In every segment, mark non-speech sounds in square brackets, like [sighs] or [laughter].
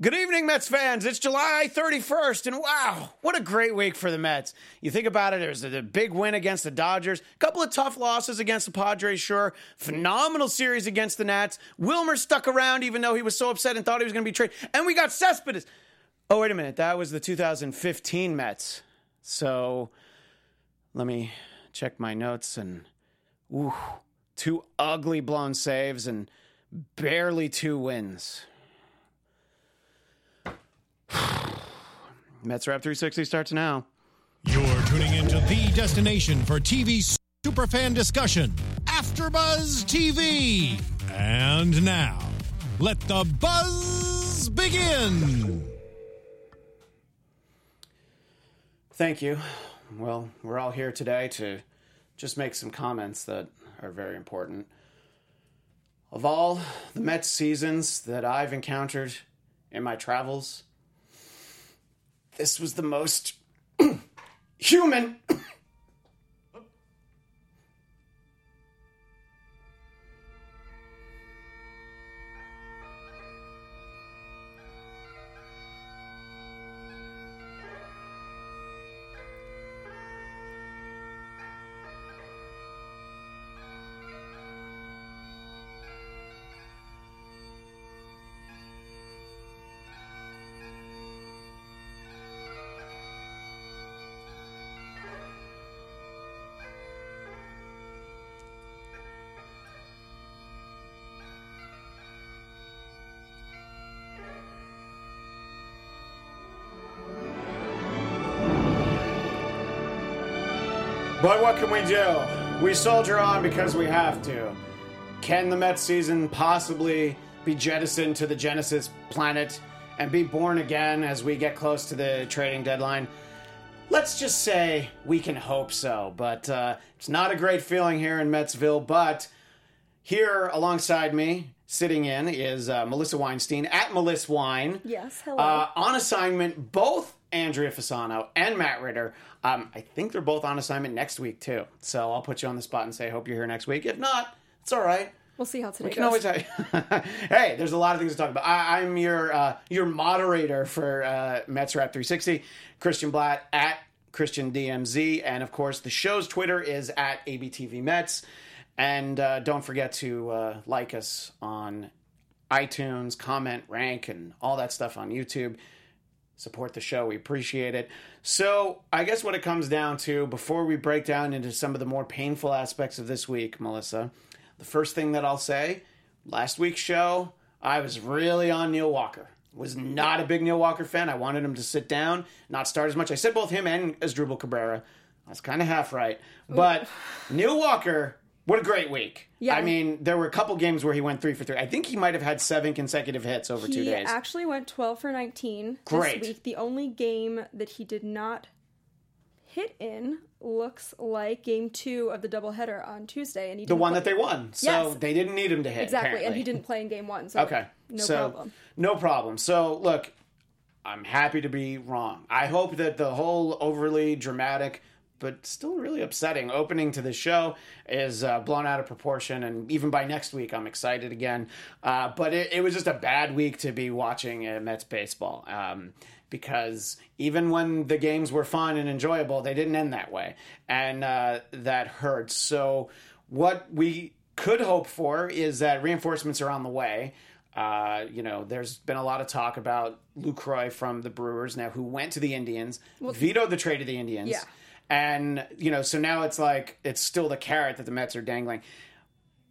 Good evening, Mets fans. It's July 31st, and wow, what a great week for the Mets. You think about it, there's a big win against the Dodgers, a couple of tough losses against the Padres, sure, phenomenal series against the Nats. Wilmer stuck around even though he was so upset and thought he was going to be traded, and we got Cespedes. Oh, wait a minute, that was the 2015 Mets. So let me check my notes and, ooh, two ugly blown saves and barely two wins. [sighs] Mets Rap 360 starts now. You're tuning into the destination for TV superfan discussion, AfterBuzz TV. And now, let the buzz begin. Thank you. Well, we're all here today to just make some comments that are very important. Of all the Mets seasons that I've encountered in my travels, this was the most [clears throat] human. But what can we do? We soldier on because we have to. Can the Mets season possibly be jettisoned to the Genesis planet and be born again as we get close to the trading deadline? Let's just say we can hope so, but uh, it's not a great feeling here in Metsville. But here alongside me, sitting in, is uh, Melissa Weinstein at Melissa Wine. Yes, hello. Uh, on assignment, both Andrea Fasano and Matt Ritter. Um, I think they're both on assignment next week too. So I'll put you on the spot and say, hope you're here next week. If not, it's all right. we'll see how today We can goes. always [laughs] hey, there's a lot of things to talk about. I, I'm your uh, your moderator for uh, Mets Rap 360, Christian Blatt at Christian DMZ, and of course the show's Twitter is at ABTV Mets. And uh, don't forget to uh, like us on iTunes, comment, rank, and all that stuff on YouTube. Support the show. We appreciate it. So, I guess what it comes down to before we break down into some of the more painful aspects of this week, Melissa, the first thing that I'll say last week's show, I was really on Neil Walker. Was not a big Neil Walker fan. I wanted him to sit down, not start as much. I said both him and as Asdrubal Cabrera. I was kind of half right. But Neil Walker, what a great week. Yeah. I mean, there were a couple games where he went three for three. I think he might have had seven consecutive hits over two days. He actually went 12 for 19 Great. this week. The only game that he did not hit in looks like game two of the doubleheader on Tuesday, and he the one play- that they won. So Yes. they didn't need him to hit. exactly, apparently. and he didn't play in game one. So Okay. no so, problem. No problem. So look, I'm happy to be wrong. I hope that the whole overly dramatic but still really upsetting opening to the show is uh, blown out of proportion. And even by next week, I'm excited again. Uh, but it, it was just a bad week to be watching uh, Mets baseball. Um, because even when the games were fun and enjoyable, they didn't end that way. And uh, that hurts. So, what we could hope for is that reinforcements are on the way. Uh, you know, there's been a lot of talk about Lucroy from the Brewers now, who went to the Indians, vetoed the trade of the Indians. Yeah. And, you know, so now it's like, it's still the carrot that the Mets are dangling.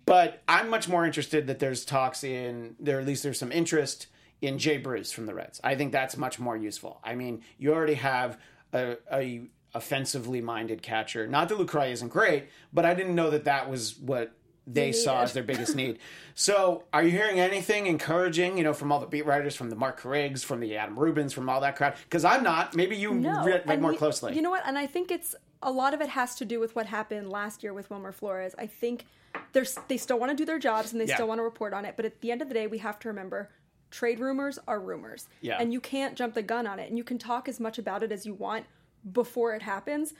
But I'm much more interested that there's talks in, there at least there's some interest in Jay Bruce from the Reds. I think that's much more useful. I mean, you already have a, a offensively minded catcher. Not that Lucroy isn't great, but I didn't know that that was what they saw as their biggest need. So, are you hearing anything encouraging, you know, from all the beat writers, from the Mark Riggs, from the Adam Rubins, from all that crowd? Because I'm not. Maybe you No, read, read more closely. You know what? And I think it's a lot of it has to do with what happened last year with Wilmer Flores. I think there's they still want to do their jobs and they Yeah. still want to report on it, but at the end of the day, we have to remember trade rumors are rumors. Yeah. And you can't jump the gun on it. And you can talk as much about it as you want before it happens,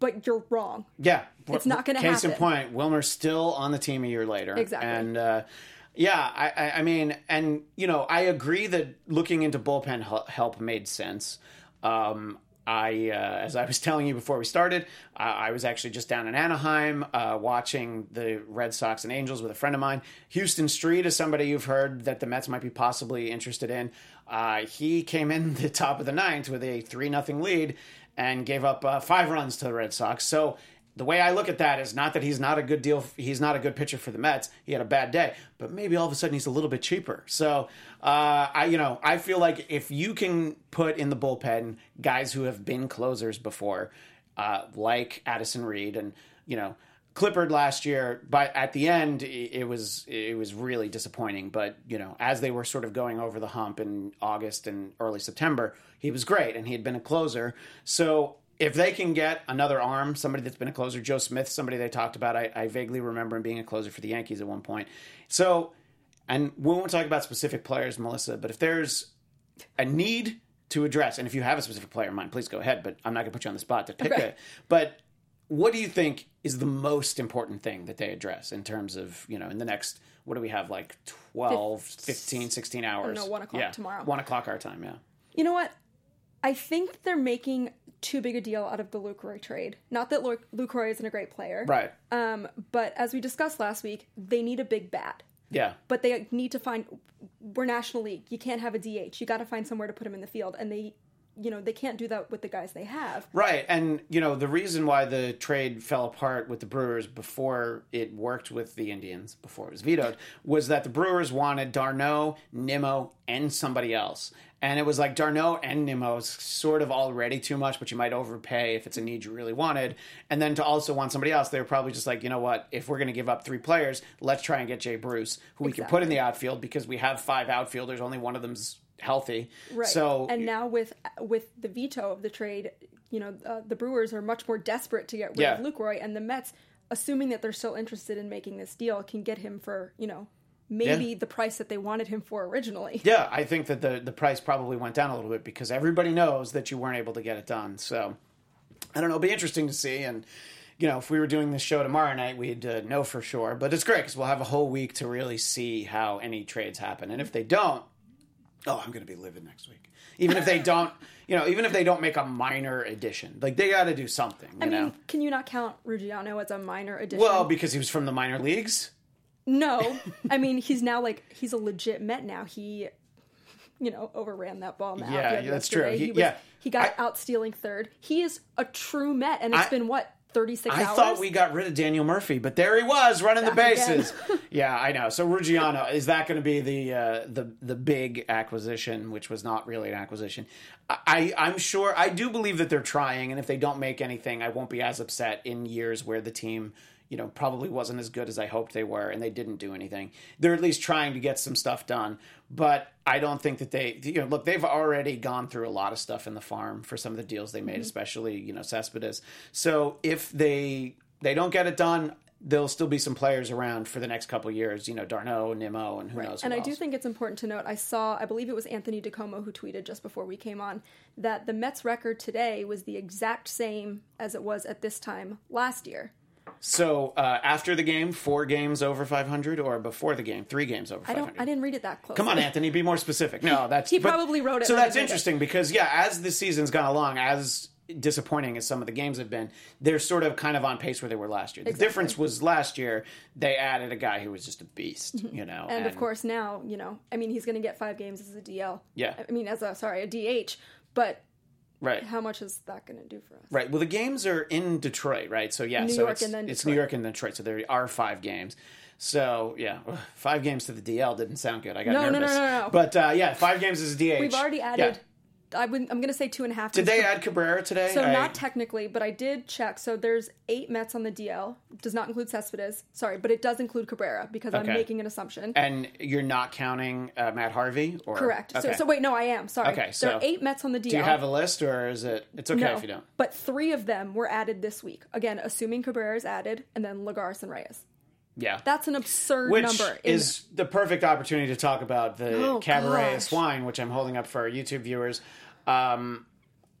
but you're wrong. Yeah, It's not gonna happen. Case in point, Wilmer's still on the team a year later. Exactly. and uh, Yeah, I, I, mean, and you know, I agree that looking into bullpen help made sense. Um, I, uh, as I was [laughs] telling you before we started, uh, I was actually just down in Anaheim uh, watching the Red Sox and Angels with a friend of mine. Huston Street is somebody you've heard that the Mets might be possibly interested in. Uh, he came in [laughs] the top of the ninth with a three nothing lead and gave up uh, five runs to the Red Sox. So the way I look at that is not that he's not a good deal. He's not a good pitcher for the Mets. He had a bad day, but maybe all of a sudden he's a little bit cheaper. So uh, I, you know, I feel like if you can put in the bullpen guys who have been closers before, uh, like Addison Reed and you know Clippard last year, but at the end it was it was really disappointing. But you know, as they were sort of going over the hump in August and early September, he was great and he had been a closer. So if they can get another arm, somebody that's been a closer, Joe Smith, somebody they talked about, I, I vaguely remember him being a closer for the Yankees at one point. So, and we won't talk about specific players, Melissa, but if there's a need to address, and if you have a specific player in mind, please go ahead. But I'm not going to put you on the spot to pick Okay. it. But what do you think is the most important thing that they address in terms of, you know, in the next, what do we have, like 12, 15, 16 hours? know, one o'clock yeah. tomorrow. One o'clock our time, yeah. You know what? I think they're making too big a deal out of the Lucroy trade. Not that Lucroy isn't a great player, Right. um, but as we discussed last week, they need a big bat. Yeah. But they need to find. We're National League. You can't have a DH. You got to find somewhere to put him in the field, and they, you know, they can't do that with the guys they have. Right. And, you know, the reason why the trade fell apart with the Brewers before it worked with the Indians, before it was vetoed, was that the Brewers wanted d'Arnaud, Nimmo, and somebody else. And it was like d'Arnaud and Nimmo is sort of already too much, but you might overpay if it's a need you really wanted. And then to also want somebody else, they were probably just like, you know what, if we're going to give up three players, let's try and get Jay Bruce, who we can put in the outfield because we have five outfielders, only one of them's healthy. Right. So and now with with the veto of the trade, you know, uh, the Brewers are much more desperate to get rid Yeah. of Lucroy, and the Mets, assuming that they're still interested in making this deal, can get him for you know maybe Yeah. the price that they wanted him for originally. Yeah, I think that the the price probably went down a little bit because everybody knows that you weren't able to get it done. So I don't know. It'll be interesting to see. And you know, if we were doing this show tomorrow night, we'd uh, know for sure. But it's great because we'll have a whole week to really see how any trades happen. And if they don't, oh, I'm going to be livid next week. Even if they [laughs] don't, you know, even if they don't make a minor addition, like they got to do something. You I mean, know. can you not count Ruggiano as a minor addition? Well, because he was from the minor leagues. no, [laughs] I mean he's now like he's a legit Met now. He, you know, overran that ball. Now Yeah, yeah, that's true. He- He, was, yeah. he got I- out stealing third. He is a true Met, and it's I- been what thirty six I hours. thought we got rid of Daniel Murphy, but there he was running the Back [laughs] again. bases. yeah, I know. So Ruggiano is that going to be the uh, the the big acquisition, which was not really an acquisition? I I'm sure I do believe that they're trying, and if they don't make anything, I won't be as upset in years where the team. You know, probably wasn't as good as I hoped they were, and they didn't do anything. They're at least trying to get some stuff done, but I don't think that they. You know, look, they've already gone through a lot of stuff in the farm for some of the deals they made, mm-hmm. especially you know Cespedes. So if they they don't get it done, there'll still be some players around for the next couple years. You know, d'Arnaud, Nimmo, and who knows. And I do think it's important to note. I saw, I believe it was Anthony DiComo who tweeted just before we came on that the Mets record today was the exact same as it was at this time last year. So. Uh, after the game, four games over 500, or before the game, three games over I 500. don't, I didn't read it that close. Come on, Anthony, be more specific. No, that's [laughs] He but- probably wrote it So when he that's did it. interesting because yeah, as the season's gone along, as disappointing as some of the games have been, they're sort of kind of on pace where they were last year. The difference was last year they added a guy who was just a beast, you know, And of course now, you know, I mean, he's going to get five games as a DL. Yeah. I mean, as a sorry, a DH. But right. how much is that going to do for us? Right. Well, the games are in Detroit, right? So yeah, New so York it's, and then it's Detroit. New York and Detroit. So there are five games. So yeah, ugh, five games to the DL didn't sound good. I got No, no, no, nervous. no, no. But uh, yeah, five games a DH. We've already added. I would, I'm going to say two and a half. Did they add Cabrera today? So I- not technically, but I did check. So there's eight Mets on the DL. Does not include Cespedes. Sorry, but it does include Cabrera because I'm making an assumption. and you're not counting uh, Matt Harvey, or Correct. Okay. So, so wait, no, I am. Sorry. Okay, there so are eight Mets on the DL. Do you have a list, or is it? It's okay no, if you don't. but three of them were added this week. Again, assuming Cabrera is added, and then Lagares and Reyes. Yeah. That's an absurd which number. is the perfect opportunity to talk about the Oh, Cabaret gosh. Swine, which I'm holding up for our YouTube viewers. Um,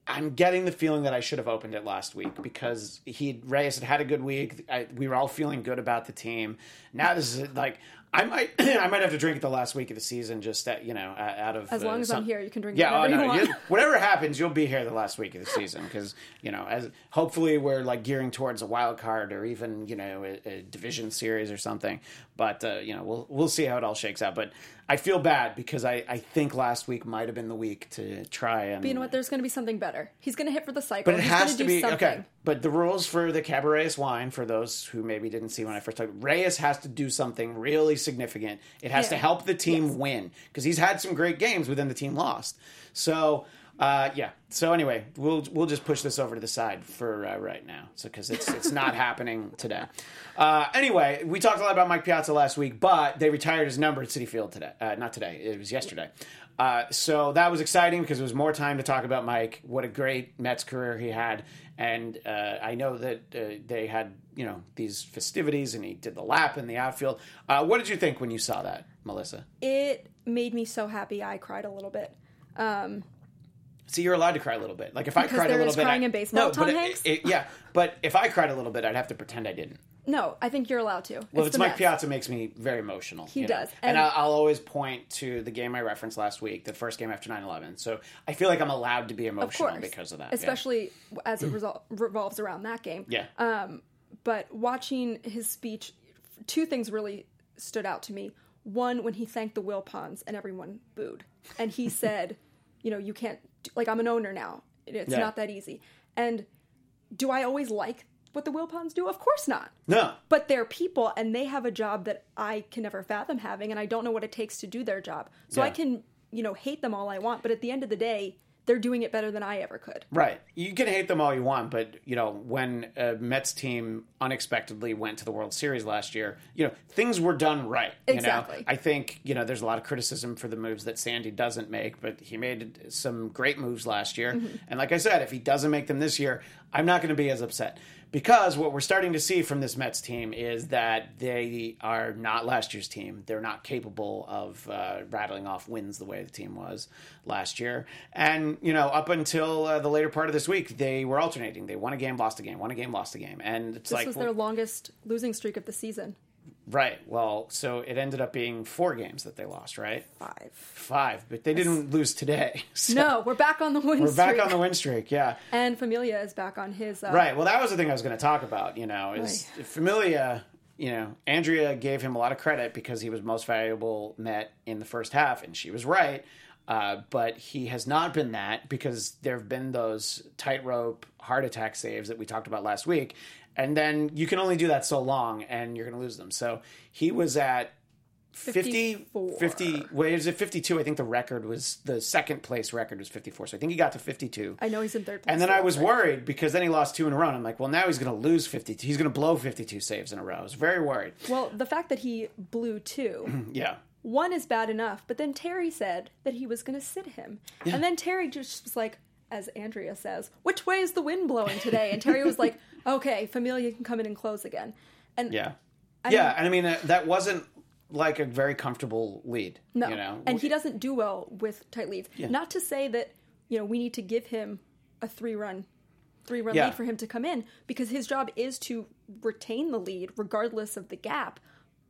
I'm getting the feeling that I should have opened it last week because he Reyes had had a good week. I, we were all feeling good about the team. Now this is like I might, [clears throat] I might have to drink it the last week of the season, just that you know, uh, out of As uh, long as some- I'm here, you can drink Yeah, oh, whatever no, you you- [laughs] whatever happens, you'll be here the last week of the season because you know, as hopefully we're like gearing towards a wild card or even you know a, a division series or something. But uh, you know, we'll we'll see how it all shakes out. But I feel bad because I I think last week might have been the week to try and. But you know what? There's going to be something better. He's going to hit for the cycle. But it He's has gonna be something. okay. But the rules for the Cabernet wine, for those who maybe didn't see when I first talked, Reyes has to do something really significant. It has to help the team Yes. win because he's had some great games within the team lost. So uh, yeah. So anyway, we'll we'll just push this over to the side for uh, right now, so because it's it's not [laughs] happening today. Uh, anyway, we talked a lot about Mike Piazza last week, but they retired his number at Citi Field today. Uh, not today. It was yesterday. Uh, so that was exciting because it was more time to talk about Mike. What a great Mets career he had, and uh, I know that they had you know these festivities, and he did the lap in the outfield. What did you think when you saw that, Melissa? It made me so happy. I cried a little bit. See, you're allowed to cry a little bit. Like if I cried a little bit, crying I- in baseball, No, Tom but Hanks? it- yeah, but if I cried a little bit, I'd have to pretend I didn't. No, I think you're allowed to. Well, it's it's Mike. Piazza makes me very emotional. He does. and, And- I'll, I'll always point to the game I referenced last week, the first game after 9-11. So I feel like I'm allowed to be Of emotional course, because of that. yeah. especially as it [clears throat] resol- revolves around that game. yeah, Um, But watching his speech, two things really stood out to me. One, when he thanked the Wilpons and everyone booed, and he [laughs] said, "You know, you can't like I'm an owner now. It's Yeah. not that easy." And do I always like what the Wilpons do? Of course not. no, But they're people and they have a job that I can never fathom having, and I don't know what it takes to do their job. So I can, you know, hate them all I want, but at the end of the day, they're doing it better than I ever could. Right. You can hate them all you want, but you know when a Mets team unexpectedly went to the World Series last year, you know things were done right. you know? Exactly. I think you know there's a lot of criticism for the moves that Sandy doesn't make, but he made some great moves last year. Mm-hmm. And like I said, if he doesn't make them this year, I'm not going to be as upset because what we're starting to see from this Mets team is that they are not last year's team. They're not capable of uh, rattling off wins the way the team was last year. And you know, up until uh, the later part of this week, they were alternating. They won a game, lost a game, won a game, lost a game, and it's like This like was their longest losing streak of the season. Right. Well, so it ended up being four games that they lost, right? Five. Five, but they didn't lose today. [laughs] So No, we're back on the win we're back streak. on the win streak. Yeah. and Familia is back on his. Uh, Right. Well, that was the thing I was going to talk about. You know, is Familia. You know, Andrea gave him a lot of credit because he was most valuable Met in the first half, and she was right. Uh, but he has not been that because there have been those tightrope heart attack saves that we talked about last week, and then you can only do that so long, and you're going to lose them. So he was at 50, 54. 50 wait, is it 52? I think the record was the second place record was 54. So I think he got to 52. I know he's in third place. And then I was but- worried because then he lost two in a row. And I'm like, well, now he's going to lose 52. He's going to blow 52 saves in a row. I was very worried. Well, the fact that he blew two, [clears throat] Yeah. one is bad enough, but then Terry said that he was going to sit him. And then Terry just was like, as Andrea says, which way is the wind blowing today? And Terry was like, [laughs] okay, Familia can come in and close again. And Yeah. yeah. and I mean, that, that wasn't like a very comfortable lead. No, You know? and he doesn't do well with tight leads. Not to say that you know we need to give him a three run, three run Yeah. lead for him to come in because his job is to retain the lead regardless of the gap.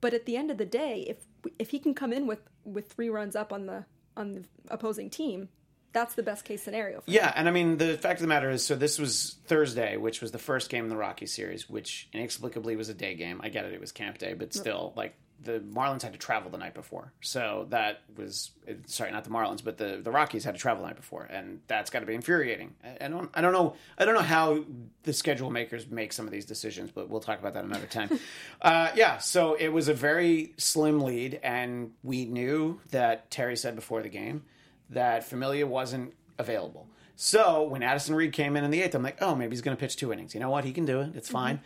But at the end of the day, if if he can come in with with three runs up on the on the opposing team, that's the best case scenario. Yeah, and I mean the fact of the matter is, so this was Thursday, which was the first game in the Rocky series, which inexplicably was a day game. I get it; it was camp day, but still, like the Marlins had to travel the night before, so that was sorry, not the Marlins, but the the Rockies had to travel the night before, and that's got to be infuriating. I, I don't, I don't know, I don't know how the schedule makers make some of these decisions, but we'll talk about that another time. [laughs] uh, yeah, so it was a very slim lead, and we knew that Terry said before the game that Familia wasn't available. So when Addison Reed came in in the eighth, I'm like, oh, maybe he's going to pitch two innings. You know what? He can do it. It's fine.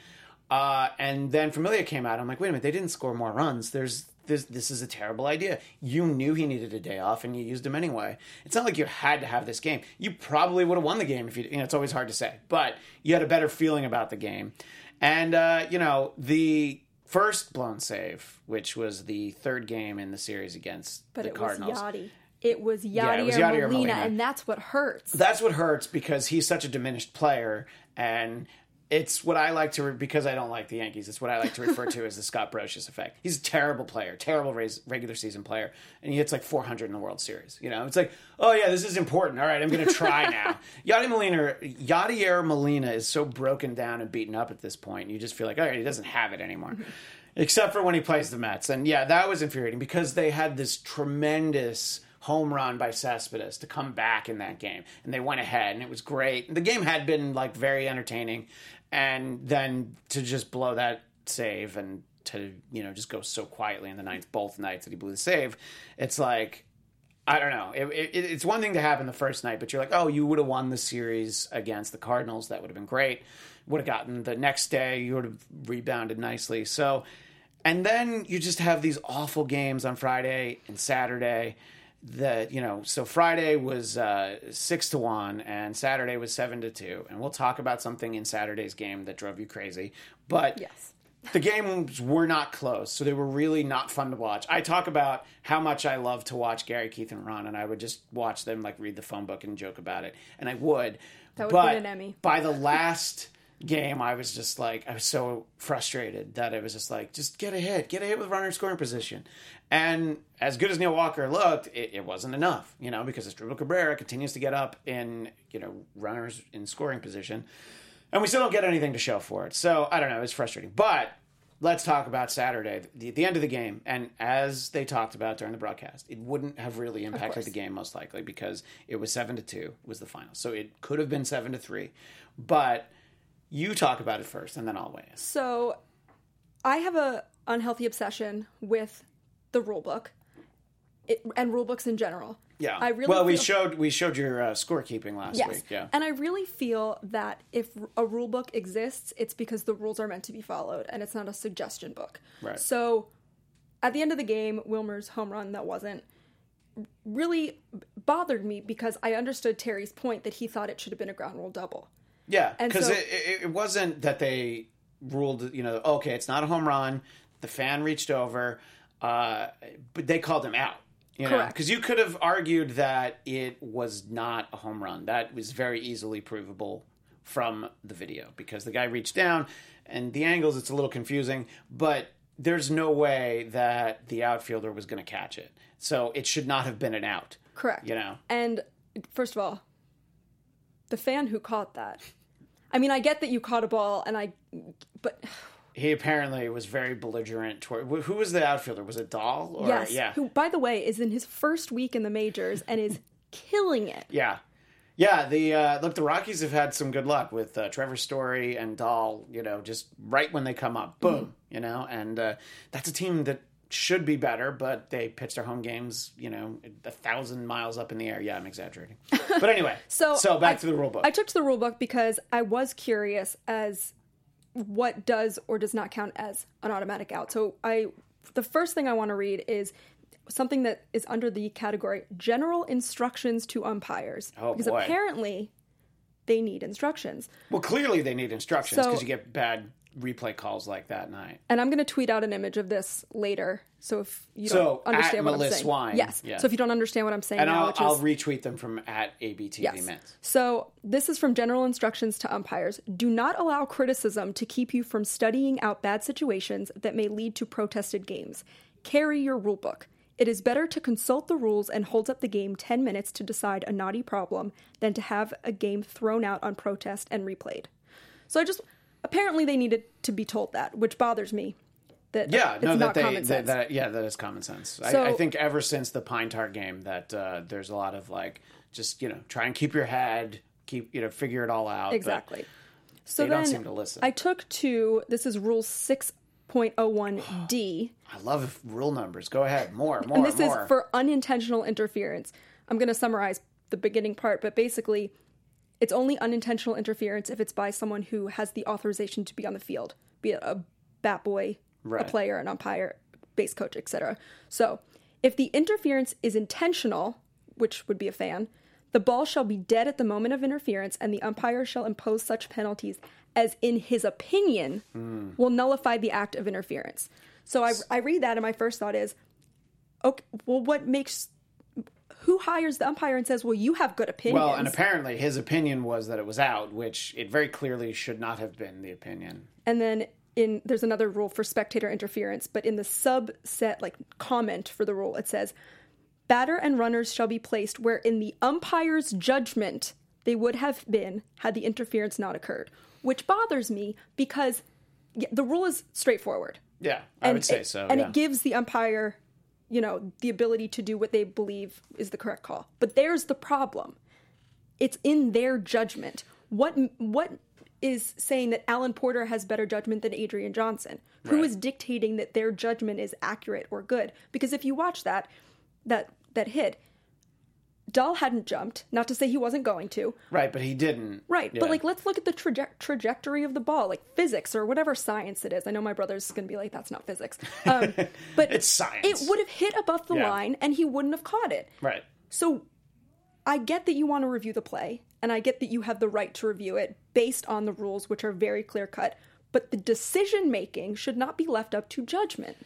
Uh, and then Familia came out. I'm like, wait a minute, they didn't score more runs. There's this. This is a terrible idea. You knew he needed a day off, and you used him anyway. It's not like you had to have this game. You probably would have won the game if you. You know, it's always hard to say, but you had a better feeling about the game. And uh, you know, the first blown save, which was the third game in the series against but the it Cardinals. was Yadi. It was it was Yadier Molina, Molina. and that's what hurts. that's what hurts because he's such a diminished player and It's what I like to, re- because I don't like the Yankees, it's what I like to refer to as the Scott Brosius effect. He's a terrible player, terrible res- regular season player, and he hits like 400 in the World Series. You know, it's like, oh yeah, this is important. All right, I'm going to try [laughs] now. Yadier Molina, Yadier Molina is so broken down and beaten up at this point. You just feel like, all right, he doesn't have it anymore. Mm-hmm. Except for when he plays the Mets. And yeah, that was infuriating because they had this tremendous home run by Cespedes to come back in that game. And they went ahead and it was great. The game had been like very entertaining. And then to just blow that save and to, you know, just go so quietly in the ninth both nights that he blew the save, it's like I don't know. It, it, it's one thing to happen the first night, but you're like, oh, you would have won the series against the Cardinals. That would have been great. Would have gotten the next day. You would have rebounded nicely. So, and then you just have these awful games on Friday and Saturday. That you know, so Friday was uh, six to one, and Saturday was seven to two. And we'll talk about something in Saturday's game that drove you crazy. But Yes. [laughs] the games were not close, so they were really not fun to watch. I talk about how much I love to watch Gary, Keith, and Ron, and I would just watch them like read the phone book and joke about it, and I would. That would but win an Emmy. by the last game, I was just like, I was so frustrated that it was just like, just get a hit, get a hit with runner scoring position. And as good as Neil Walker looked, it, it wasn't enough, you know, because Asdrubal Cabrera continues to get up in, you know, runners in scoring position and we still don't get anything to show for it. So I don't know. It's frustrating. But let's talk about Saturday, the, the end of the game. And as they talked about during the broadcast, it wouldn't have really impacted the game most likely because it was seven to two was the final. So it could have been seven to three. But you talk about it first, and then I'll weigh in. So, I have a unhealthy obsession with the rule book it, and rule books in general. Yeah. I really well, we feel- showed we showed your uh, scorekeeping last Yes. week. Yeah. And I really feel that if a rule book exists, it's because the rules are meant to be followed and it's not a suggestion book. Right. So at the end of the game, Wilmer's home run that wasn't really bothered me because I understood Terry's point that he thought it should have been a ground rule double. Yeah, because so- it, it, it wasn't that they ruled, you know, okay, it's not a home run. The fan reached over, uh, but they called him out. You know, because you could have argued that it was not a home run. That was very easily provable from the video because the guy reached down, and the angles it's a little confusing, but there's no way that the outfielder was going to catch it. So it should not have been an out. Correct. You know, And first of all, the fan who caught that. I mean, I get that you caught a ball and I but [sighs] he apparently was very belligerent toward who was the outfielder was it Dahl or yes, yeah who by the way is in his first week in the majors and is killing it. yeah yeah the uh, look the Rockies have had some good luck with uh, Trevor Story and Dahl you know just right when they come up boom Mm-hmm. you know and uh, that's a team that should be better but they pitch their home games you know a thousand miles up in the air yeah I'm exaggerating but anyway [laughs] So so back I- to the rule book I took to the rule book because I was curious as what does or does not count as an automatic out. So I the first thing I want to read is something that is under the category general instructions to umpires. Oh, because boy. apparently they need instructions. well clearly they need instructions because So- you get bad replay calls like that night And I'm going to tweet out an image of this later. So if you So, don't understand at what I'm saying, Wine, yes. So if you don't understand what I'm saying and now, I'll, which I'll is retweet them from at ABTV Yes. So this is from general instructions to umpires. Do not allow criticism to keep you from studying out bad situations that may lead to protested games. Carry your rule book. It is better to consult the rules and hold up the game 10 minutes to decide a naughty problem than to have a game thrown out on protest and replayed. So I just apparently they needed to be told that, which bothers me. That Yeah, it's no, that they that, that yeah, that is common sense. So- I, I think ever since the Pine Tar game, that uh, there's a lot of like, just you know, try and keep your head, keep you know, figure it all out. Exactly. So they then don't seem to listen. I took to this is rule 6.01D. [gasps] I love rule numbers. Go ahead, more, more, and this more. is for unintentional interference. I'm going to summarize the beginning part, but basically, it's only unintentional interference if it's by someone who has the authorization to be on the field, be it a bat boy, a player, an umpire, base coach, etc. So, if the interference is intentional, which would be a fan, the ball shall be dead at the moment of interference, and the umpire shall impose such penalties as, in his opinion, hmm. will nullify the act of interference. So I, I read that, and my first thought is, okay, well, what makes who hires the umpire and says, "Well, you have good opinions." Well, and apparently his opinion was that it was out, which it very clearly should not have been the opinion. And then in there's another rule for spectator interference, but in the subset like comment for the rule, it says batter and runners shall be placed where in the umpire's judgment they would have been had the interference not occurred, which bothers me because the rule is straightforward. Yeah, I would say it, so. And yeah. it gives the umpire, you know, the ability to do what they believe is the correct call. But there's the problem. It's in their judgment. What what is saying that Alan Porter has better judgment than Adrian Johnson? Who Right. is dictating that their judgment is accurate or good? Because if you watch that that that hit, Dahl hadn't jumped. Not to say he wasn't going to. right, but he didn't. Right, Yeah. but like let's look at the traje- trajectory of the ball, like physics or whatever science it is. I know my brother's going to be like, "That's not physics," um, [laughs] but It's science. It would have hit above the Yeah. line, and he wouldn't have caught it. right. So, I get that you want to review the play, and I get that you have the right to review it based on the rules, which are very clear cut. But the decision making should not be left up to judgment.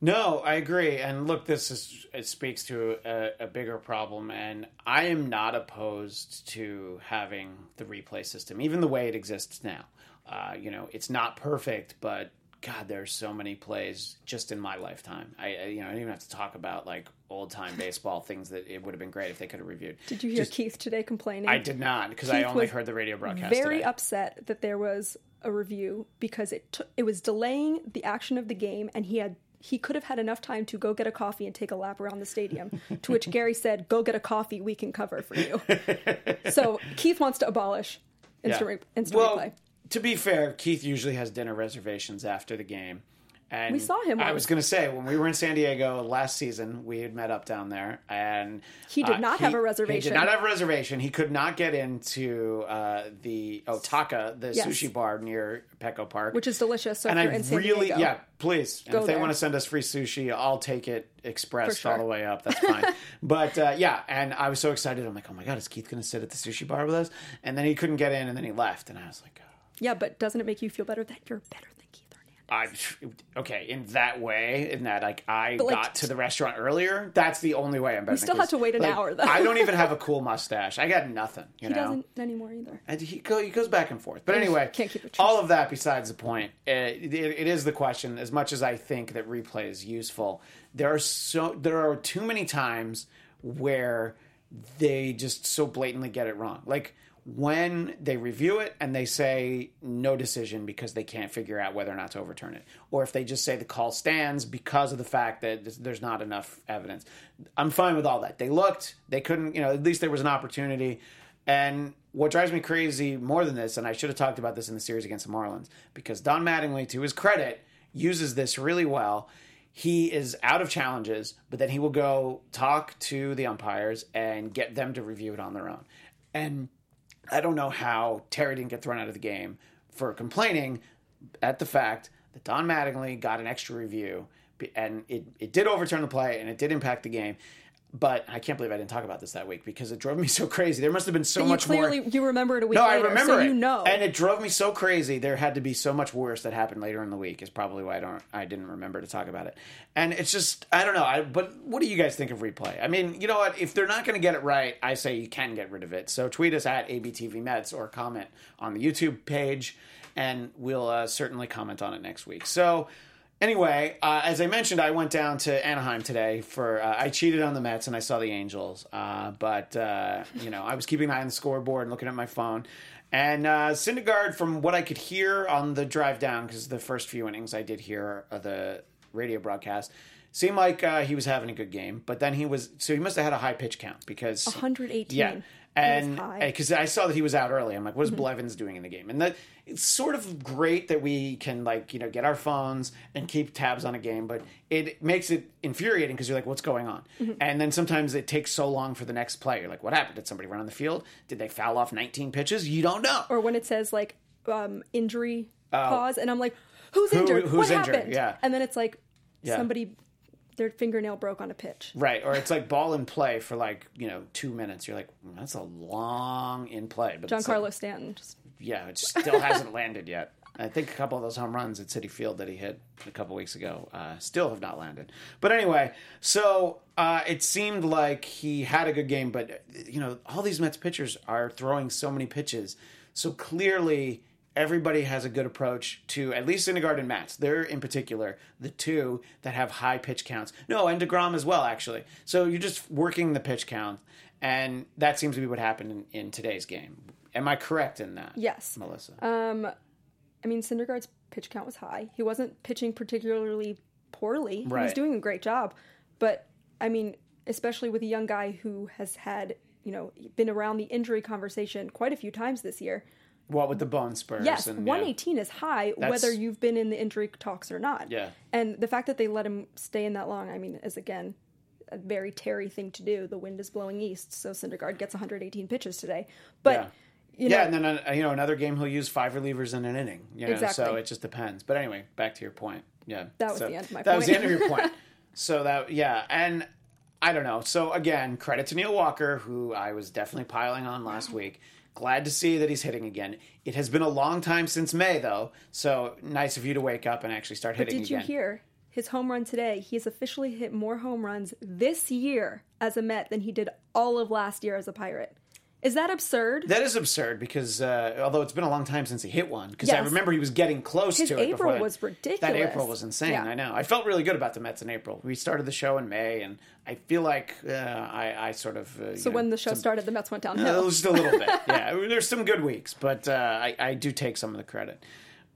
No, I agree. And look, this is it speaks to a, a bigger problem, and I am not opposed to having the replay system, even the way it exists now. Uh, you know, it's not perfect, but God, there's so many plays just in my lifetime. I, I you know, I don't even have to talk about like old time [laughs] baseball things that it would have been great if they could have reviewed. Did you hear Keith today complaining? I did not because I only heard the radio broadcast. very today. upset that there was a review because it took it was delaying the action of the game and he had he could have had enough time to go get a coffee and take a lap around the stadium to which Gary said go get a coffee we can cover for you. [laughs] So Keith wants to abolish instant, re- instant well, replay. to be fair, Keith usually has dinner reservations after the game. And We saw him I was going to say when we were in San Diego last season, we had met up down there, and He did not have a reservation. He did not have a reservation. He could not get into uh, the Otaka, the Yes. sushi bar near Petco Park, which is delicious so and I you're in San really, Diego yeah, please. If they there. want to send us free sushi, I'll take it express sure. all the way up. That's fine. [laughs] but uh, yeah, and I was so excited. I'm like, oh my god, is Keith going to sit at the sushi bar with us? And then he couldn't get in, and then he left, and I was like. Oh. yeah but doesn't it make you feel better that you're better than Keith Hernandez I okay in that way in that like I like, got to the restaurant earlier. That's the only way I'm better. We still have to wait an like, hour, though. I don't even have a cool mustache. I got nothing. You he know. doesn't anymore either And he, go, he goes back and forth. But anyway, Can't keep it all of that besides the point. It, it, it is the question. As much as I think that replay is useful, there are so there are too many times where they just so blatantly get it wrong. Like when they review it and they say no decision because they can't figure out whether or not to overturn it, or if they just say the call stands because of the fact that there's not enough evidence. I'm fine with all that. They looked, they couldn't, you know, at least there was an opportunity. And what drives me crazy more than this, and I should have talked about this in the series against the Marlins, because Don Mattingly, to his credit, uses this really well. He is out of challenges, but then he will go talk to the umpires and get them to review it on their own. And I don't know how Terry didn't get thrown out of the game for complaining at the fact that Don Mattingly got an extra review and it, it did overturn the play and it did impact the game. But I can't believe I didn't talk about this that week because it drove me [laughs] so crazy. There must have been so you much clearly more. you remember it a week No, I remember so it. you know and it drove me so crazy. There had to be so much worse that happened later in the week. Is probably why I don't. I didn't remember to talk about it. And it's just I don't know. I, but what do you guys think of replay? I mean, you know what? If they're not going to get it right, I say you can get rid of it. So tweet us at ABTV Mets or comment on the YouTube page, and we'll uh, certainly comment on it next week. So. Anyway, uh, as I mentioned, I went down to Anaheim today for uh, I cheated on the Mets and I saw the Angels, uh, but uh, you know I was keeping an eye on the scoreboard and looking at my phone. And uh, Syndergaard, from what I could hear on the drive down, because the first few innings I did hear uh, the radio broadcast, seemed like uh, he was having a good game. But then he was so he must have had a high pitch count because 118 yeah. And uh, because I saw that he was out early, I'm like, what is mm-hmm. Blevins doing in the game? And that it's sort of great that we can like you know get our phones and keep tabs on a game, but it makes it infuriating because you're like, what's going on? Mm-hmm. And then sometimes it takes so long for the next play. You're like, what happened? Did somebody run on the field? Did they foul off 19 pitches? You don't know. or when it says like um, injury oh. pause, and I'm like, who's injured? who's what injured? happened? Yeah. And then it's like Yeah. somebody their fingernail broke on a pitch. Right, or it's like ball in play for like you know two minutes. You're like, "Mm, that's a long in play. But it's like- Stanton. Just, yeah, it still hasn't landed yet. I think a couple of those home runs at Citi Field that he hit a couple weeks ago uh, still have not landed. But anyway, so uh, it seemed like he had a good game, but you know, all these Mets pitchers are throwing so many pitches, so clearly everybody has a good approach to at least Syndergaard and Matz. They're in particular the two that have high pitch counts. No, and Degrom as well, actually. So you're just working the pitch count, and that seems to be what happened in, in today's game. Am I correct in that? Yes. Melissa. Um, I mean, Syndergaard's pitch count was high. He wasn't pitching particularly poorly. Right. He was doing a great job. But I mean, especially with a young guy who has had, you know, been around the injury conversation quite a few times this year. What with the bone spurs? Yes, and, yeah. 118 is high That's- whether you've been in the injury talks or not. Yeah. And the fact that they let him stay in that long, I mean, is again a very Terry thing to do. The wind is blowing east, so Syndergaard gets 118 pitches today. But Yeah. you know, yeah, and then uh, you know another game he'll use five relievers in an inning. You know, so it just depends. But anyway, back to your point. Yeah, That was So the end of my point. That was the end of your point. [laughs] so that yeah, and I don't know. So again, credit to Neil Walker, who I was definitely piling on last week. Glad to see that he's hitting again. It has been a long time since May, though. So nice of you to wake up and actually start hitting Did you hear his home run today? He's officially hit more home runs this year as a Met than he did all of last year as a Pirate. Is that absurd? That is absurd because uh, although it's been a long time since he hit one, because I remember he was getting close His to it. April that. was ridiculous. That. April was insane. Yeah. I know. I felt really good about the Mets in April. We started the show in May, and I feel like uh, I, I sort of. Uh, so when the show started, the Mets went downhill. [laughs] just a little bit. [laughs] Yeah, there's some good weeks, but uh, I, I do take some of the credit.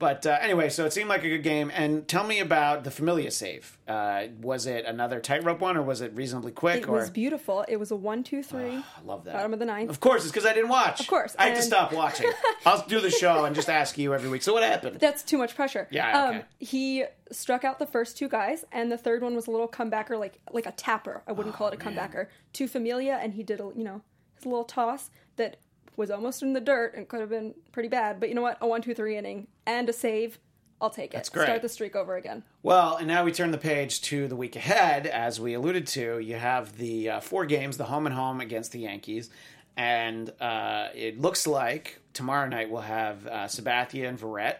But uh, anyway, so it seemed like a good game. And tell me about the Familia save. Uh, was it another tightrope one, or was it reasonably quick? It or was beautiful. It was a one, two, three. I love that. Bottom of the ninth. Of course, it's because I didn't watch. Of course, I had to stop watching. [laughs] I'll do the show and just ask you every week. So what happened? That's too much pressure. Yeah, okay. Um, he struck out the first two guys, and the third one was a little comebacker, like like a tapper. I wouldn't call Oh, it a comebacker. To Familia, and he did a you know his little toss that was almost in the dirt and could have been pretty bad. But you know what? A one, two, three inning and a save. I'll take it. That's great. Start the streak over again. Well, and now we turn the page to the week ahead. As we alluded to, you have the uh, four games, the home and home against the Yankees. And uh, it looks like tomorrow night we'll have uh, Sabathia and Verrett.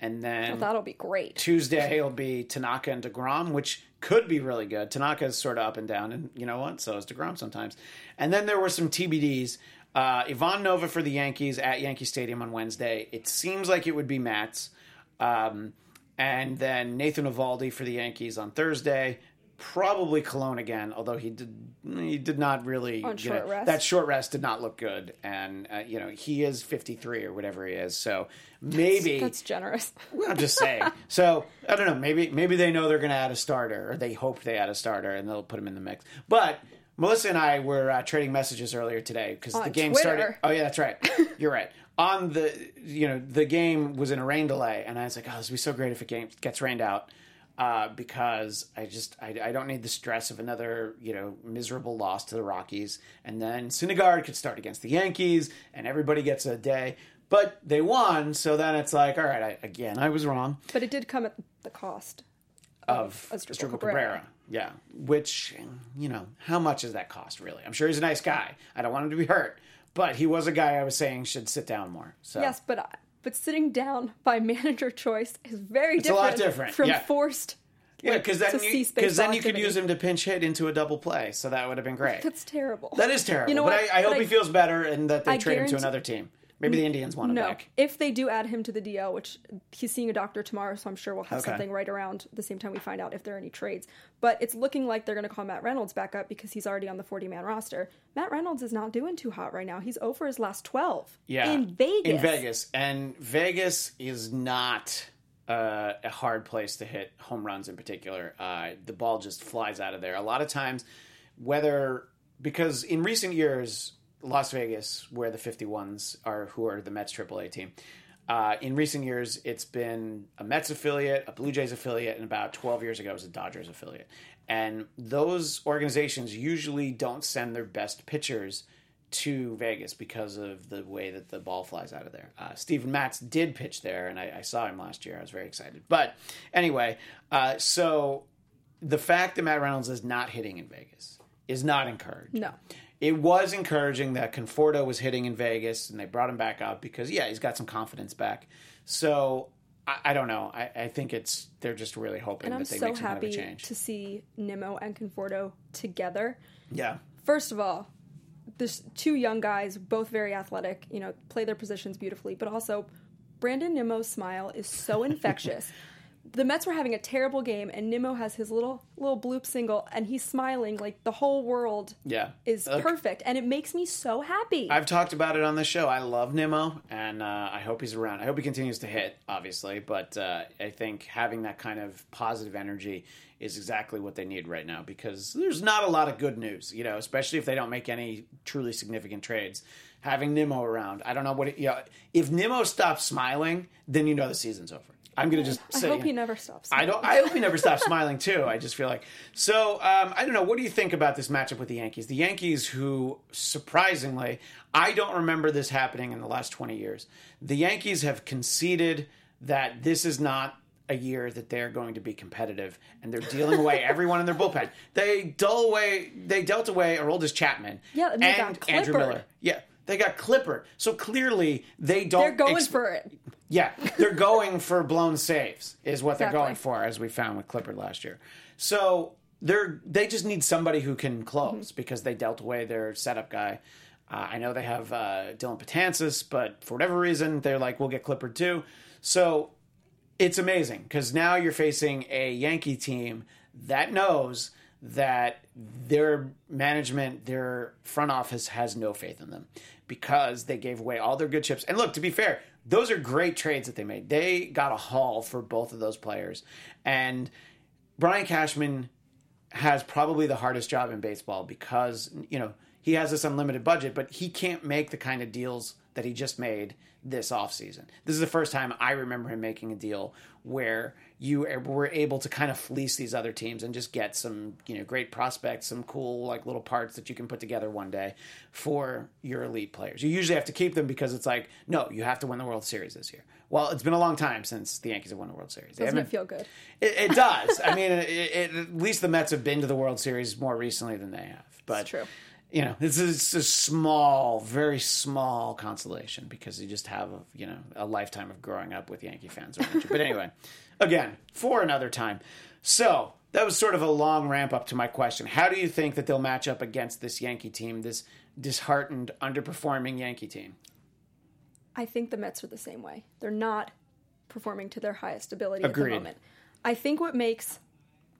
And then That'll be great. Tuesday it'll be Tanaka and DeGrom, which could be really good. Tanaka is sort of up and down, and you know what? So is DeGrom sometimes. And then there were some TBDs. Uh, Ivan Nova for the Yankees at Yankee Stadium on Wednesday. It seems like it would be Matz. Um, and then Nathan Eovaldi for the Yankees on Thursday. Probably Colon again, although he did he did not really On you know, rest. that short rest did not look good, and uh, you know he is fifty three or whatever he is, so maybe That's generous. [laughs] I'm just saying. So I don't know. Maybe maybe they know they're going to add a starter, or they hope they add a starter, and they'll put him in the mix. But Melissa and I were uh, trading messages earlier today because the game Twitter. started. Oh yeah, that's right. [laughs] You're right. On the you know the game was in a rain delay, and I was like, oh, this would be so great if it game gets rained out. Uh, because I just I, I don't need the stress of another you know miserable loss to the Rockies, and then Syndergaard could start against the Yankees, and everybody gets a day. But they won, so then it's like, all right, I, again, I was wrong But it did come at the cost. of Asdrubal Cabrera. Cabrera. Yeah, which you know, how much does that cost really? I'm sure he's a nice guy. I don't want him to be hurt, but he was a guy I was saying should sit down more. So Yes, but I- but sitting down by manager choice is very a different, lot different, from yeah. forced. yeah, because then you, then you could use him to pinch hit into a double play. So that would have been great. That's terrible. that is terrible. You know but what? I, I But hope I- he feels better and that they I trade him to another team. Maybe the Indians want him No, back. if they do add him to the DL, which he's seeing a doctor tomorrow, so I'm sure we'll have Okay. something right around the same time we find out if there are any trades. But it's looking like they're going to call Matt Reynolds back up because he's already on the 40 man roster. Matt Reynolds is not doing too hot right now. He's over his last 12 Yeah, in Vegas. In Vegas, and Vegas is not uh, a hard place to hit home runs. In particular, uh, the ball just flies out of there. A lot of times, whether because in recent years, Las Vegas, where the 51s are, who are the Mets AAA team. Uh, in recent years, it's been a Mets affiliate, a Blue Jays affiliate, and about 12 years ago, it was a Dodgers affiliate. And those organizations usually don't send their best pitchers to Vegas because of the way that the ball flies out of there. Uh, Steven Matz did pitch there, and I, I saw him last year. I was very excited. But anyway, uh, so the fact that Matt Reynolds is not hitting in Vegas is not encouraged. No. It was encouraging that Conforto was hitting in Vegas, and they brought him back up because, yeah, he's got some confidence back. So I, I don't know. I, I think it's they're just really hoping that they so make some kind of a happy change. to see Nimmo and Conforto together. yeah, First of all, there's two young guys, both very athletic, you know, play their positions beautifully, but also Brandon Nimmo's smile is so [laughs] infectious. The Mets were having a terrible game and Nimmo has his little little bloop single and he's smiling like the whole world yeah. is Look, perfect and it makes me so happy. I've talked about it on the show. I love Nimmo, and uh, I hope he's around. I hope he continues to hit, obviously, but uh, I think having that kind of positive energy is exactly what they need right now because there's not a lot of good news, you know, especially if they don't make any truly significant trades. Having Nimmo around, I don't know what it, you know, if Nimmo stops smiling, then you know the season's over. I'm gonna just I hope he never stops. I don't. I hope he never stops [laughs] smiling too. I just feel like so. Um, I don't know. What do you think about this matchup with the Yankees? The Yankees, who surprisingly, I don't remember this happening in the last twenty years. The Yankees have conceded that this is not a year that they're going to be competitive, and they're dealing away [laughs] everyone in their bullpen. They dull away. They dealt away Aroldis Chapman. Yeah, and and Andrew Miller. Yeah, they got Clippard. So clearly, they don't. They're going ex- for it. yeah, they're [laughs] going for blown saves is what they're going for, as we found with Clippard last year. So they're they just need somebody who can close because they dealt away their setup guy. Uh, I know they have uh, Dellin Betances, but for whatever reason, they're like, we'll get Clippard too. So it's amazing because now you're facing a Yankee team that knows that their management, their front office has no faith in them because they gave away all their good chips. And look, to be fair, those are great trades that they made. They got a haul for both of those players. And Brian Cashman has probably the hardest job in baseball because, you know, he has this unlimited budget, but he can't make the kind of deals that he just made this offseason. This is the first time I remember him making a deal where you were able to kind of fleece these other teams and just get some, you know, great prospects, some cool like little parts that you can put together one day for your elite players. You usually have to keep them because it's like, no, you have to win the World Series this year. Well, it's been a long time since the Yankees have won the World Series. Doesn't it feel good? it, it does. I mean, it, it, at least the Mets have been to the World Series more recently than they have. But true. you know, this is a small, very small consolation because you just have a, you know a lifetime of growing up with Yankee fans around you. But anyway, again, for another time. So that was sort of a long ramp up to my question. How do you think that they'll match up against this Yankee team, this disheartened, underperforming Yankee team? I think the Mets are the same way. They're not performing to their highest ability at the moment. I think what makes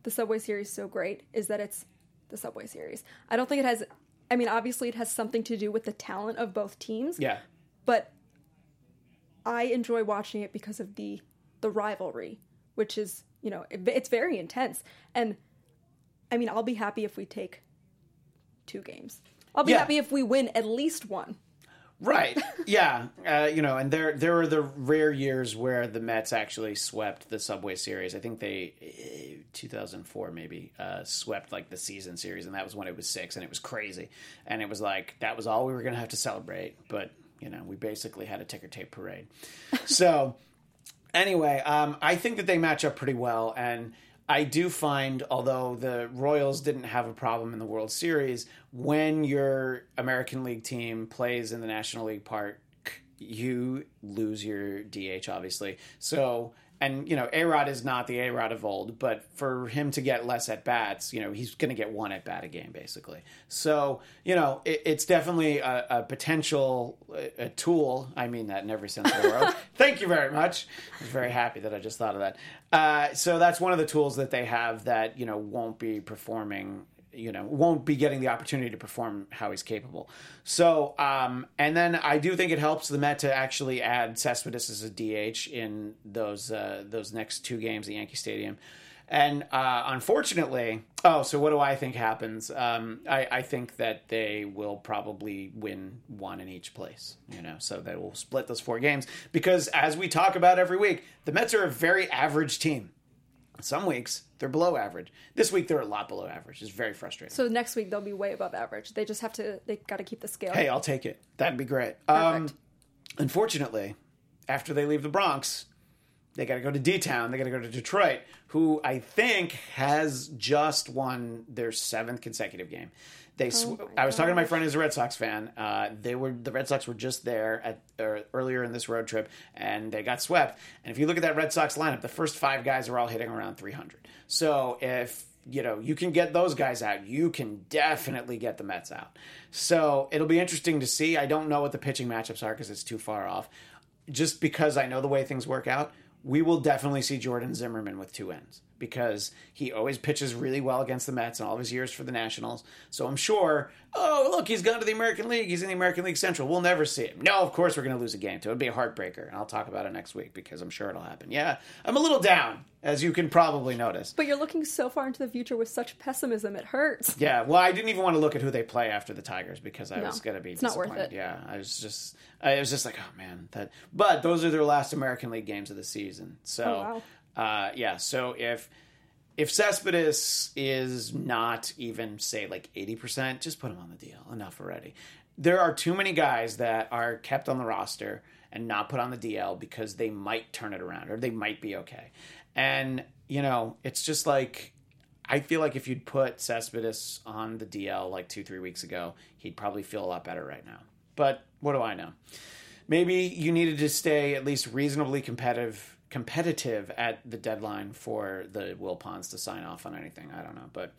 the Subway Series so great is that it's the Subway Series. I don't think it has. I mean, obviously, it has something to do with the talent of both teams. Yeah, but I enjoy watching it because of the the rivalry, which is you know it, it's very intense. And I mean, I'll be happy if we take two games. I'll be Yeah. happy if we win at least one. Right. [laughs] Yeah. Uh, you know, and there there were the rare years where the Mets actually swept the Subway Series. I think they, eh, 2004 maybe, uh, swept like the season series, and that was when it was six, and it was crazy. And it was like that was all we were going to have to celebrate. But you know, we basically had a ticker tape parade. [laughs] So anyway, um, I think that they match up pretty well, and I do find, although the Royals didn't have a problem in the World Series, when your American League team plays in the National League Park, you lose your DH, obviously. So. And you know, A Rod is not the A Rod of old, but for him to get less at bats, you know, he's going to get one at bat a game, basically. So you know, it, it's definitely a, a potential a, a tool. I mean that in every sense of the world. [laughs] Thank you very much. I was very happy that I just thought of that. Uh, so that's one of the tools that they have that you know won't be performing. You know, won't be getting the opportunity to perform how he's capable. So, um, and then I do think it helps the Met to actually add Cespedes as a DH in those uh, those next two games at Yankee Stadium. And uh, unfortunately, oh, so what do I think happens? Um, I, I think that they will probably win one in each place, you know, so they will split those four games. Because as we talk about every week, the Mets are a very average team. Some weeks they're below average. This week they're a lot below average. It's very frustrating. So next week they'll be way above average. They just have to. They got to keep the scale. hey, I'll take it. That'd be great. Um, Perfect. unfortunately, after they leave the Bronx, They got to go to D Town. They got to go to Detroit, who I think has just won their seventh consecutive game. They, sw- Oh I was talking to my friend who's a Red Sox fan. Uh, they were the Red Sox were just there at er, earlier in this road trip, and they got swept. And if you look at that Red Sox lineup, the first five guys are all hitting around 300. So if you know you can get those guys out, you can definitely get the Mets out. So it'll be interesting to see. I don't know what the pitching matchups are because it's too far off. Just because I know the way things work out, we will definitely see Jordan Zimmermann with two ends because he always pitches really well against the Mets in all of his years for the Nationals. So I'm sure, oh, look, he's gone to the American League. He's in the American League Central. We'll never see him. No, of course we're going to lose a game. So it would be a heartbreaker. And I'll talk about it next week because I'm sure it'll happen. Yeah, I'm a little down, as you can probably notice. But you're looking so far into the future with such pessimism, it hurts. Yeah, well, I didn't even want to look at who they play after the Tigers because I No, was going to be it's not worth disappointed. it. Yeah, I was just, I was just like, oh man, that. But those are their last American League games of the season. So, Oh, uh, yeah. So if if Cespedes is not even say like eighty percent, just put him on the DL. Enough already. There are too many guys that are kept on the roster and not put on the DL because they might turn it around or they might be okay. And you know, it's just like I feel like if you'd put Cespedes on the DL like two, three weeks ago, he'd probably feel a lot better right now. But what do I know? Maybe you needed to stay at least reasonably competitive competitive at the deadline for the Wilpons to sign off on anything. I don't know. But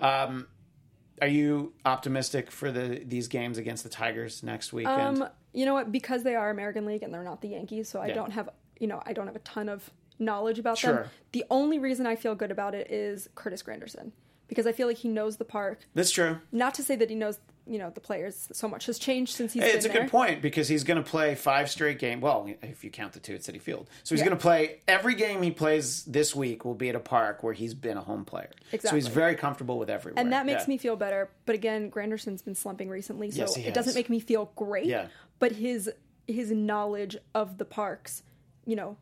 um, are you optimistic for the these games against the Tigers next weekend? Um, you know what? Because they are American League and they're not the Yankees, so I Yeah. don't have you know I don't have a ton of knowledge about Sure. them. The only reason I feel good about it is Curtis Granderson because I feel like he knows the park. That's true. Not to say that he knows you know the players so much has changed since he's Hey, it's a there. good point because he's going to play five straight games. Well, if you count the two at Citi Field, so he's Yeah. going to play every game he plays this week will be at a park where he's been a home player. Exactly. So he's very comfortable with everywhere, And that makes Yeah. me feel better. But again, Granderson's been slumping recently, so Yes, he it doesn't make me feel great. Yeah. But his his knowledge of the parks, you know,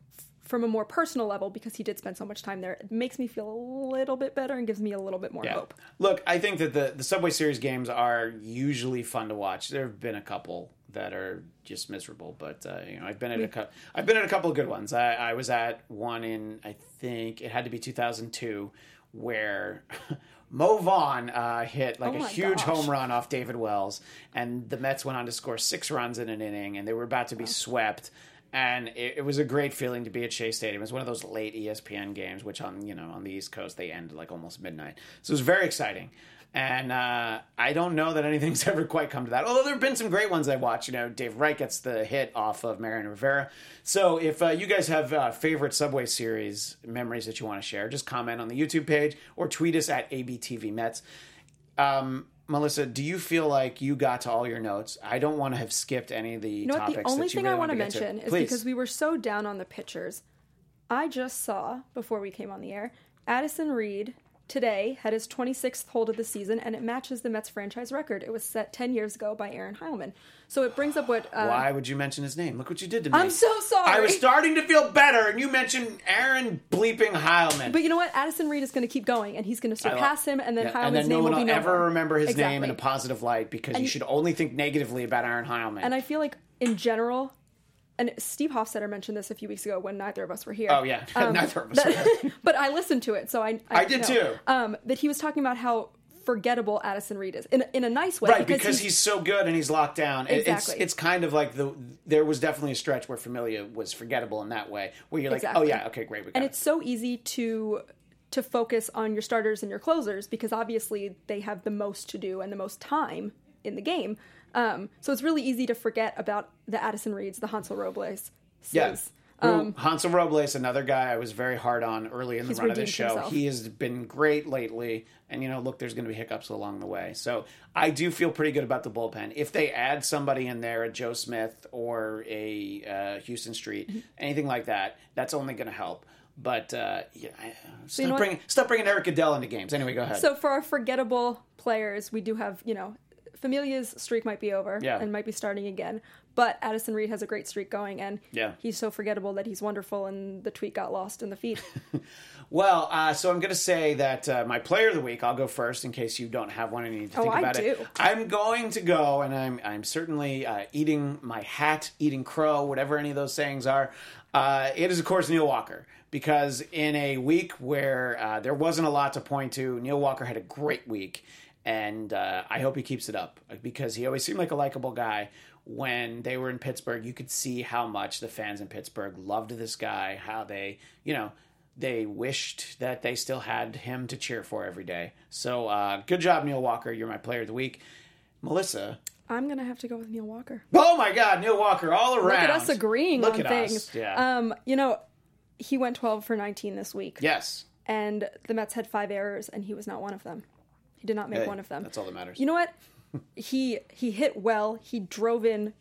from a more personal level, because he did spend so much time there, it makes me feel a little bit better and gives me a little bit more Yeah. hope. Look, I think that the the Subway Series games are usually fun to watch. There have been a couple that are just miserable, but uh, you know, I've been at a couple. I've been at a couple of good ones. I, I was at one in I think it had to be 2002 where. [laughs] Mo Vaughn uh, hit like Oh a huge gosh. home run off David Wells, and the Mets went on to score six runs in an inning, and they were about to be swept. And it, it was a great feeling to be at Shea Stadium. It was one of those late ESPN games, which on you know on the East Coast they end like almost midnight. So it was very exciting. And uh, I don't know that anything's [laughs] ever quite come to that. Although there have been some great ones I've watched. You know, Dave Wright gets the hit off of Mariano Rivera. So if uh, you guys have uh, favorite Subway Series memories that you want to share, just comment on the YouTube page or tweet us at ABTV Mets. Um, Melissa, do you feel like you got to all your notes? I don't want to have skipped any of the You know what? The only thing really I want to mention is Please. because we were so down on the pitchers. I just saw before we came on the air, Addison Reed today had his 26th hold of the season, and it matches the Mets franchise record. It was set 10 years ago by Aaron Heilman. So it brings up what. Uh, Why would you mention his name? Look what you did to me. I'm so sorry. I was starting to feel better, and you mentioned Aaron bleeping Heilman. But you know what? Addison Reed is going to keep going, and he's going to surpass him, and then Yeah, Heilman's and then name no one will will be ever remember his exactly. name in a positive light because you should only think negatively about Aaron Heilman. And I feel like, in general, and Steve Hofstetter mentioned this a few weeks ago when neither of us were here. oh yeah, [laughs] neither of us. that- [laughs] but I listened to it, so I I did know. too. Um, that he was talking about how forgettable Addison Reed is in a, in a nice way, right because he's, so good and he's locked down. Exactly. It's it's kind of like the there was definitely a stretch where Familia was forgettable in that way, where you're like, Exactly. oh yeah, okay, great, we got and it. it's so easy to to focus on your starters and your closers because obviously they have the most to do and the most time in the game. Um, so it's really easy to forget about the Addison Reeds, the Hansel Robles. Yeah. Sis. Who- Hansel Robles, another guy I was very hard on early in the run of this show. himself. He has been great lately, and you know, look, there's going to be hiccups along the way. So I do feel pretty good about the bullpen. If they add somebody in there, a Joe Smith or a uh, Huston Street, Mm-hmm. anything like that, that's only going to help. But uh, yeah, stop, you know bringing, stop bringing Erik Goeddel into games. Anyway, go ahead. So for our forgettable players, we do have, you know, Familia's streak might be over Yeah. and might be starting again. But Addison Reed has a great streak going, and Yeah. he's so forgettable that he's wonderful, and the tweet got lost in the feed. [laughs] Well, uh, so I'm going to say that uh, my player of the week. I'll go first in case you don't have one and you need to Oh, think I about do. it. I'm going to go, and I'm I'm certainly uh, eating my hat, eating crow, whatever any of those sayings are. Uh, it is of course Neil Walker because in a week where uh, there wasn't a lot to point to, Neil Walker had a great week, and uh, I hope he keeps it up because he always seemed like a likable guy. When they were in Pittsburgh, you could see how much the fans in Pittsburgh loved this guy, how they, you know, they wished that they still had him to cheer for every day. So, uh, good job, Neil Walker. You're my player of the week. Melissa. I'm gonna have to go with Neil Walker. Oh my God, Neil Walker all around. Look at us agreeing Look on things. Us. Yeah. Um, you know, he went 12 for 19 this week, yes. and the Mets had five errors, and he was not one of them. He did not make Hey, one of them. That's all that matters. You know what? [laughs] he he hit well. He drove in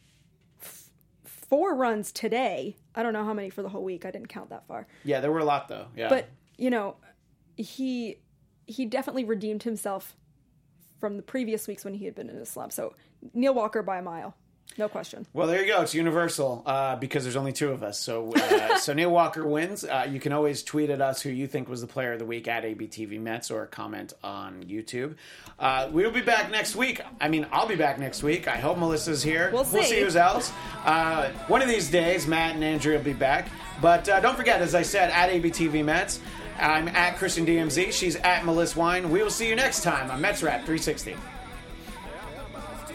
f- four runs today. I don't know how many for the whole week. I didn't count that far. yeah, there were a lot though. Yeah. But you know, he he definitely redeemed himself from the previous weeks when he had been in a slump. So Neil Walker by a mile, no question. Well, there you go. It's universal uh, because there's only two of us. So, uh, [laughs] so Neil Walker wins. Uh, you can always tweet at us who you think was the player of the week at ABTV Mets or comment on YouTube. Uh, we'll be back next week. I mean, I'll be back next week. I hope Melissa's here. We'll We'll see. see who's else. Uh, one of these days, Matt and Andrea will be back. But uh, don't forget, as I said, at ABTV Mets. I'm at Christian DMZ. She's at Melissa Wine. We will see you next time on Mets Rap 360.